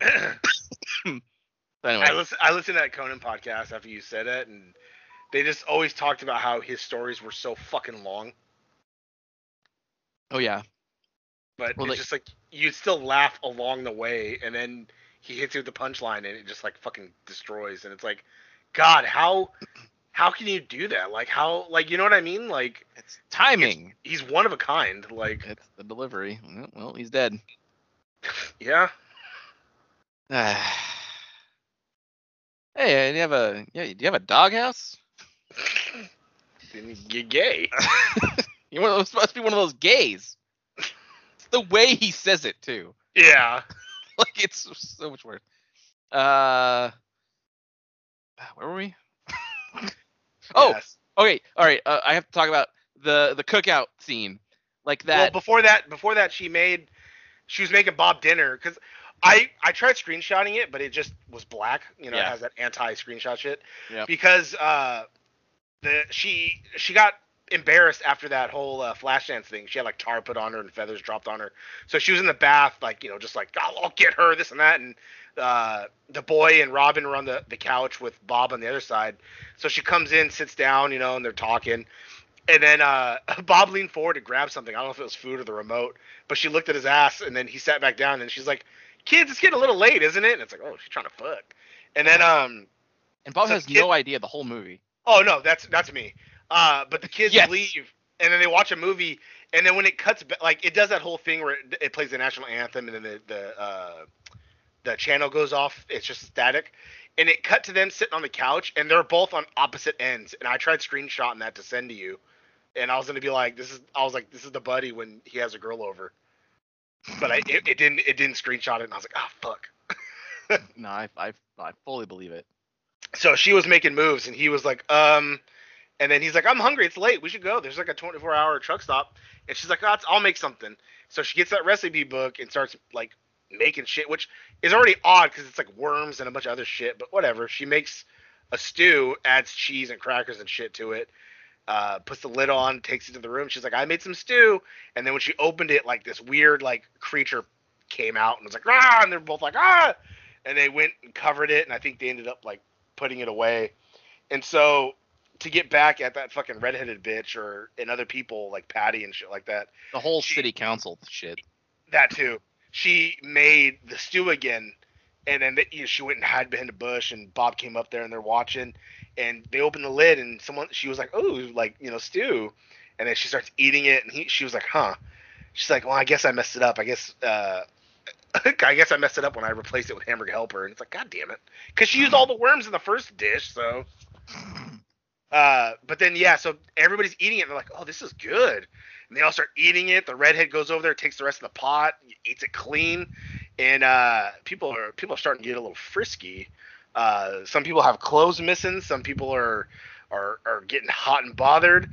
Speaker 4: (coughs) (coughs) anyway,
Speaker 5: I listen. I listened to that Conan podcast after you said it, and they just always talked about how his stories were so fucking long.
Speaker 4: oh yeah,
Speaker 5: But
Speaker 4: Well,
Speaker 5: it's
Speaker 4: like-
Speaker 5: just like you still laugh along the way, and then he hits you with the punchline, and it just like fucking destroys. And it's like, God, how how can you do that? Like how like you know what I mean? Like
Speaker 4: it's timing.
Speaker 5: he's one of a kind. Like
Speaker 4: It's the delivery. Well, he's dead. (sighs)
Speaker 5: yeah, (sighs)
Speaker 4: hey, and you have a yeah? Do you have a doghouse? (laughs)
Speaker 5: you gay. (laughs)
Speaker 4: You're those, must be one of those gays. It's the way he says it too.
Speaker 5: Yeah. (laughs)
Speaker 4: Like it's so much worse. Uh, where were we? Oh,
Speaker 5: Yes.
Speaker 4: okay, all right. Uh, I have to talk about the the cookout scene, like that.
Speaker 5: Well, before that, before that, she made, she was making Bob dinner because I I tried screenshotting it, but it just was black. You know, it has that anti screenshot shit.
Speaker 4: Yeah.
Speaker 5: Because uh, the she she got embarrassed after that whole uh, Flashdance thing. She had like tar put on her and feathers dropped on her. So she was in the bath, like you know, just like "Oh, I'll get her, this and that, and uh, the boy and Robin were on the the couch with Bob on the other side. So she comes in, sits down, you know, and they're talking. And then uh, (laughs) Bob leaned forward to grab something. I don't know if it was food or the remote, but she looked at his ass, and then he sat back down, and she's like, "Kids, it's getting a little late, isn't it?" And it's like, "Oh, she's trying to fuck." And then um,
Speaker 4: and Bob
Speaker 5: so
Speaker 4: has
Speaker 5: kid-
Speaker 4: no idea the whole movie.
Speaker 5: oh no, that's that's me. Uh, but the kids
Speaker 4: Yes.
Speaker 5: leave, and then they watch a movie, and then when it cuts, ba- like it does that whole thing where it, it plays the national anthem, and then the the uh, the channel goes off. It's just static. And it cut to them sitting on the couch, and they're both on opposite ends. And I tried screenshotting that to send to you, and I was gonna be like, "This is," I was like, "This is the buddy when he has a girl over," but I it, it didn't it didn't screenshot it, and I was like, "Oh fuck." (laughs)
Speaker 4: No, I I I fully believe it.
Speaker 5: so she was making moves and he was like um And then he's like, I'm hungry. It's late. We should go. There's like a 24 hour truck stop. And she's like, oh, I'll make something. So she gets that recipe book and starts like making shit, which is already odd because it's like worms and a bunch of other shit. But whatever. She makes a stew, adds cheese and crackers and shit to it. Uh, puts the lid on, takes it to the room. She's like, I made some stew. And then when she opened it, like this weird like creature came out and was like, ah, and they're both like, ah, and they went and covered it, and I think they ended up like putting it away. And so to get back at that fucking redheaded bitch or and other people like Patty and shit like that,
Speaker 4: The whole
Speaker 5: She-
Speaker 4: city council shit.
Speaker 5: that too. She made the stew again, and then you know, she went and hid behind a bush, and Bob came up there and they're watching, and they opened the lid, and someone she was like, oh, like you know stew, and then she starts eating it, and he she was like, huh. She's like, well, I guess I messed it up. I guess. uh (laughs) I guess I messed it up when I replaced it with hamburger helper, and it's like, God damn it, because she used all the worms in the first dish, so. Uh, but then yeah, so everybody's eating it. And they're like, "Oh, this is good," and they all start eating it. The redhead goes over there, takes the rest of the pot, eats it clean, and uh, people are people are starting to get a little frisky. Uh, some people have clothes missing. Some people are are are getting hot and bothered.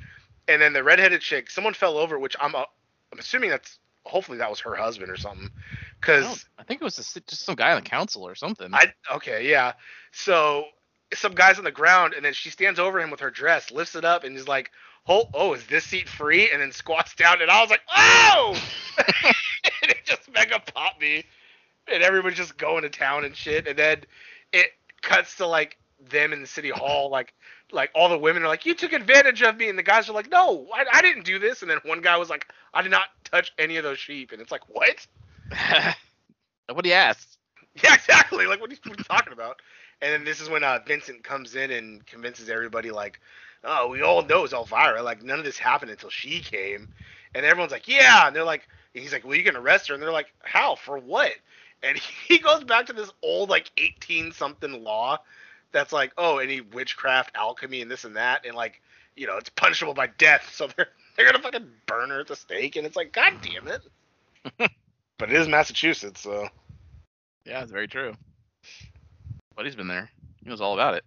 Speaker 5: And then the redheaded chick, someone fell over, which I'm uh, I'm assuming that's hopefully that was her husband or something, because
Speaker 4: don't- I think it was just, just some guy on the council or something.
Speaker 5: I okay, yeah. So some guy's on the ground, and then she stands over him with her dress, lifts it up, and is like, "Oh, oh, is this seat free?" And then squats down, and I was like, "Oh!" (laughs) (laughs) and it just mega popped me, and everybody's just going to town and shit. And then it cuts to like them in the city hall, like like all the women are like, "You took advantage of me," and the guys are like, "No, I, I didn't do this." And then one guy was like, "I did not touch any of those sheep," and it's like, "What?" (laughs)
Speaker 4: Nobody asked.
Speaker 5: Yeah, exactly. Like what are you, what are you talking about? And then this is when uh, Vincent comes in and convinces everybody like, oh, we all know it's Elvira. Like none of this happened until she came. And everyone's like, yeah. And they're like, and he's like, well, you can arrest her. And they're like, how? For what? And (laughs) he goes back to this old like 18 something law that's like, oh, any witchcraft, alchemy, and this and that, and like, you know, it's punishable by death. (laughs) So they're they're gonna fucking burn her at the stake. And it's like, god damn it. (laughs) but it is Massachusetts, so.
Speaker 4: Yeah, it's very true. Buddy's been there. He knows all about it.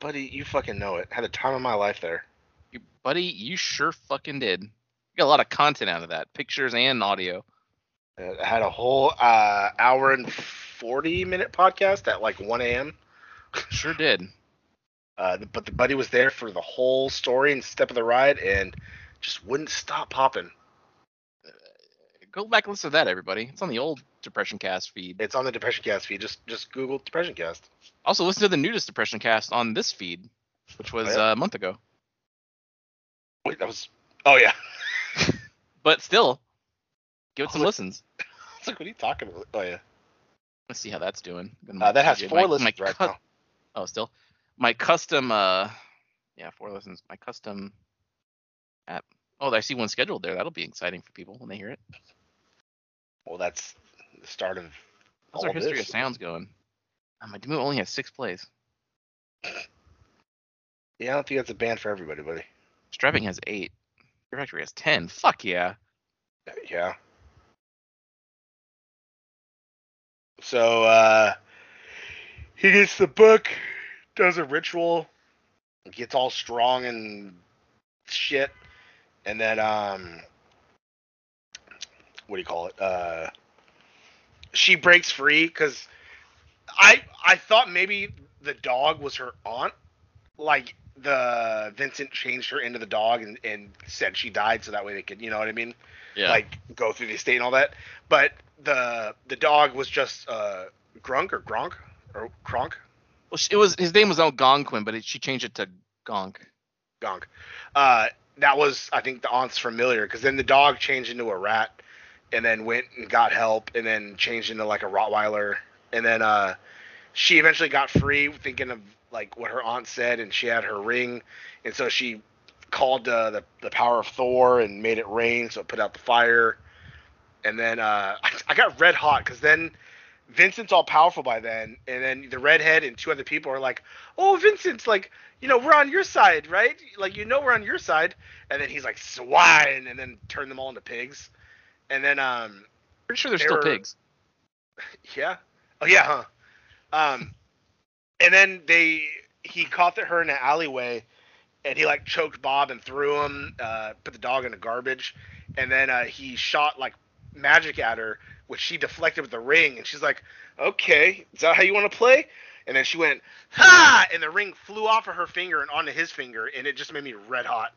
Speaker 5: Buddy, you fucking know it. Had the time of my life there.
Speaker 4: You, buddy, you sure fucking did. You got a lot of content out of that, pictures and audio.
Speaker 5: Uh, I had a whole uh, hour and 40 minute podcast at like 1 a.m. (laughs)
Speaker 4: Sure did.
Speaker 5: Uh, but the buddy was there for the whole story and step of the ride and just wouldn't stop popping.
Speaker 4: Go back and listen to that, everybody. It's on the old Depression Cast feed.
Speaker 5: It's on the Depression Cast feed. Just just Google Depression Cast.
Speaker 4: Also, listen to the newest Depression Cast on this feed, which was
Speaker 5: Oh, yeah?
Speaker 4: uh, a month ago.
Speaker 5: Wait, that was. Oh yeah. (laughs) (laughs)
Speaker 4: But still, give it some
Speaker 5: Oh,
Speaker 4: listens.
Speaker 5: It's like, what are you talking about? Oh yeah.
Speaker 4: Let's see how that's doing.
Speaker 5: Uh, that has four
Speaker 4: my
Speaker 5: listens right
Speaker 4: cu-
Speaker 5: now.
Speaker 4: Oh, still, my custom. uh Yeah, four listens. My custom app. Oh, I see one scheduled there. That'll be exciting for people when they hear it.
Speaker 5: Well, that's the start of
Speaker 4: How's our history
Speaker 5: this.
Speaker 4: of sounds going? Uh, my demo only has six plays.
Speaker 5: Yeah, I don't think that's a band for everybody, buddy.
Speaker 4: Strapping has eight. Fear Factory has ten. Fuck yeah.
Speaker 5: Yeah. So uh he gets the book, does a ritual, gets all strong and shit, and then um what do you call it? Uh she breaks free cuz I I thought maybe the dog was her aunt. Like the Vincent changed her into the dog and, and said she died so that way they could, you know what I mean?
Speaker 4: Yeah.
Speaker 5: like go through the estate and all that. But the the dog was just uh Grunk or Gronk or Kronk
Speaker 4: well, it was his name was Algonquin, but it, she changed it to Gonk.
Speaker 5: Gonk. Uh, that was I think the aunt's familiar because then the dog changed into a rat and then went and got help and then changed into like a Rottweiler. And then uh she eventually got free thinking of like what her aunt said and she had her ring. And so she called uh, the the power of Thor and made it rain so it put out the fire. And then uh I, I got red hot because then Vincent's all powerful by then. And then the redhead and two other people are like oh Vincent's like you know we're on your side right? Like you know we're on your side. And then he's like swine and then turn them all into pigs and then um
Speaker 4: Pretty sure they're still
Speaker 5: were-
Speaker 4: pigs. (laughs)
Speaker 5: yeah. Oh yeah, huh? Um, and then they he caught her in an alleyway, and he like choked Bob and threw him, uh, put the dog in the garbage, and then uh, he shot like magic at her, which she deflected with the ring, and she's like, "Okay, is that how you want to play?" And then she went, "Ha!" and the ring flew off of her finger and onto his finger, and it just made me red hot.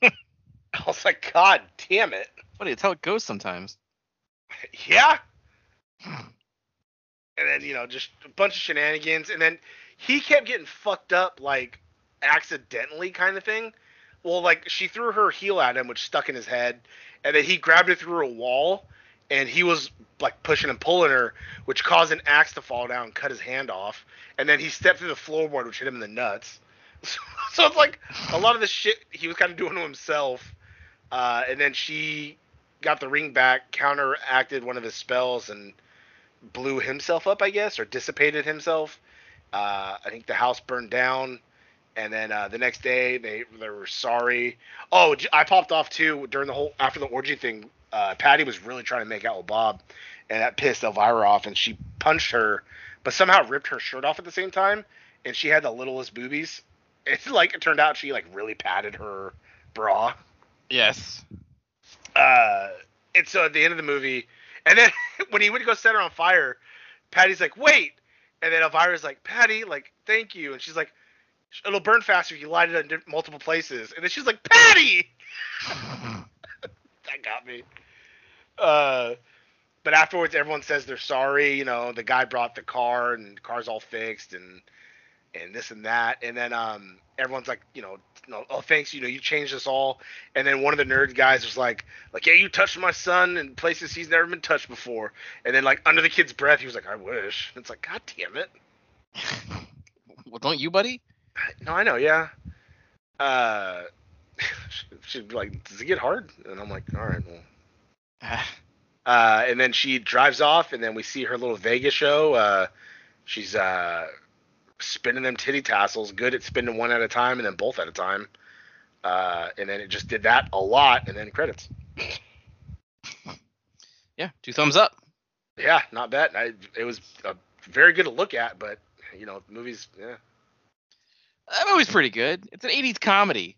Speaker 5: (laughs) (laughs) I was like, "God damn it!"
Speaker 4: Buddy, it's how it goes sometimes.
Speaker 5: Yeah. Hmm. And then you know just a bunch of shenanigans, and then he kept getting fucked up like accidentally kind of thing. Well, like she threw her heel at him, which stuck in his head, and then he grabbed it through a wall, and he was like pushing and pulling her, which caused an axe to fall down and cut his hand off, and then he stepped through the floorboard, which hit him in the nuts. So, (laughs) so it's like a lot of the shit he was kind of doing to himself, uh, and then she got the ring back, counteracted one of his spells, and blew himself up, I guess, or dissipated himself. Uh, I think the house burned down, and then uh, the next day they they were sorry. Oh, I popped off too during the whole after the orgy thing. Uh, Patty was really trying to make out with Bob, and that pissed Elvira off, and she punched her, but somehow ripped her shirt off at the same time, and she had the littlest boobies. (laughs) It's like it turned out she like really padded her bra.
Speaker 4: Yes.
Speaker 5: Uh, and so at the end of the movie, and then (laughs) when he went to go set her on fire, Patty's like, "Wait," and then Elvira's like, "Patty, like, thank you," and she's like, "It'll burn faster if you light it in multiple places," and then she's like, "Patty." (laughs) that got me. Uh, but afterwards, everyone says they're sorry. You know, the guy brought the car, and the car's all fixed, and and this and that, and then um, everyone's like, you know, oh thanks, you know, you changed us all. And then one of the nerd guys was like, like, yeah, you touched my son in places he's never been touched before. And then like under the kid's breath, he was like, I wish. And it's like, God damn it. (laughs)
Speaker 4: Well, don't you, buddy?
Speaker 5: No, I know, yeah. Uh, (laughs) she'd be like, does it get hard? And I'm like, all right, well. (laughs) Uh, and then she drives off, and then we see her little Vegas show. Uh, she's uh, spinning them titty tassels, good at spinning one at a time and then both at a time. Uh, and then it just did that a lot, and then credits. (laughs)
Speaker 4: yeah, two thumbs up.
Speaker 5: Yeah, not bad. I, it was uh, very good to look at, but you know, movies, yeah,
Speaker 4: That movie's pretty good. It's an 80s comedy.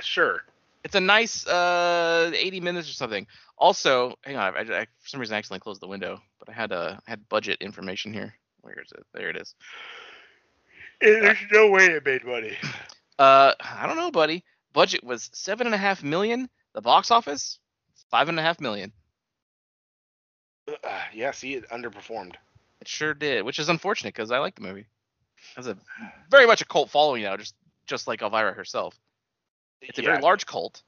Speaker 5: sure.
Speaker 4: It's a nice uh 80 minutes or something. Also, hang on, I, I, for some reason I accidentally closed the window, but I had uh had budget information here. Where is it? There it is.
Speaker 5: There's no way it made money. (sighs)
Speaker 4: Uh, I don't know, buddy. Budget was seven and a half million. The box office, five and a half million.
Speaker 5: Uh, yeah, see, it underperformed.
Speaker 4: It sure did, which is unfortunate because I like the movie. It has a very much a cult following now, just just like Elvira herself. It's a
Speaker 5: yeah,
Speaker 4: very large cult.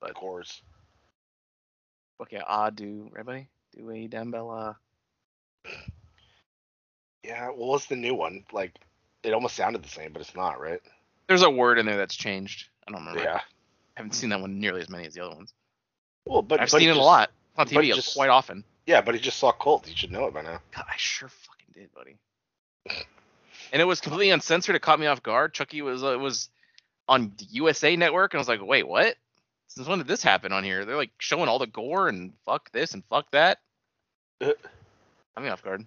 Speaker 5: of course.
Speaker 4: Okay, ah, do everybody? Do a Dambella.
Speaker 5: Yeah, well, what's the new one? Like, it almost sounded the same, but it's not, right?
Speaker 4: There's a word in there that's changed. I don't remember.
Speaker 5: Yeah.
Speaker 4: I haven't seen that one nearly as many as the other ones.
Speaker 5: Well, but
Speaker 4: I've
Speaker 5: but
Speaker 4: seen it
Speaker 5: just-
Speaker 4: a lot on TV
Speaker 5: just-
Speaker 4: quite often.
Speaker 5: Yeah, but he just saw Colt. You should know it by now.
Speaker 4: God, I sure fucking did, buddy. And it was completely uncensored. It caught me off guard. Chucky was uh, was on the USA Network, and I was like, wait, what? Since when did this happen on here? They're like showing all the gore and fuck this and fuck that.
Speaker 5: Uh.
Speaker 4: Caught me off guard.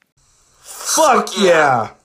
Speaker 7: Fuck yeah!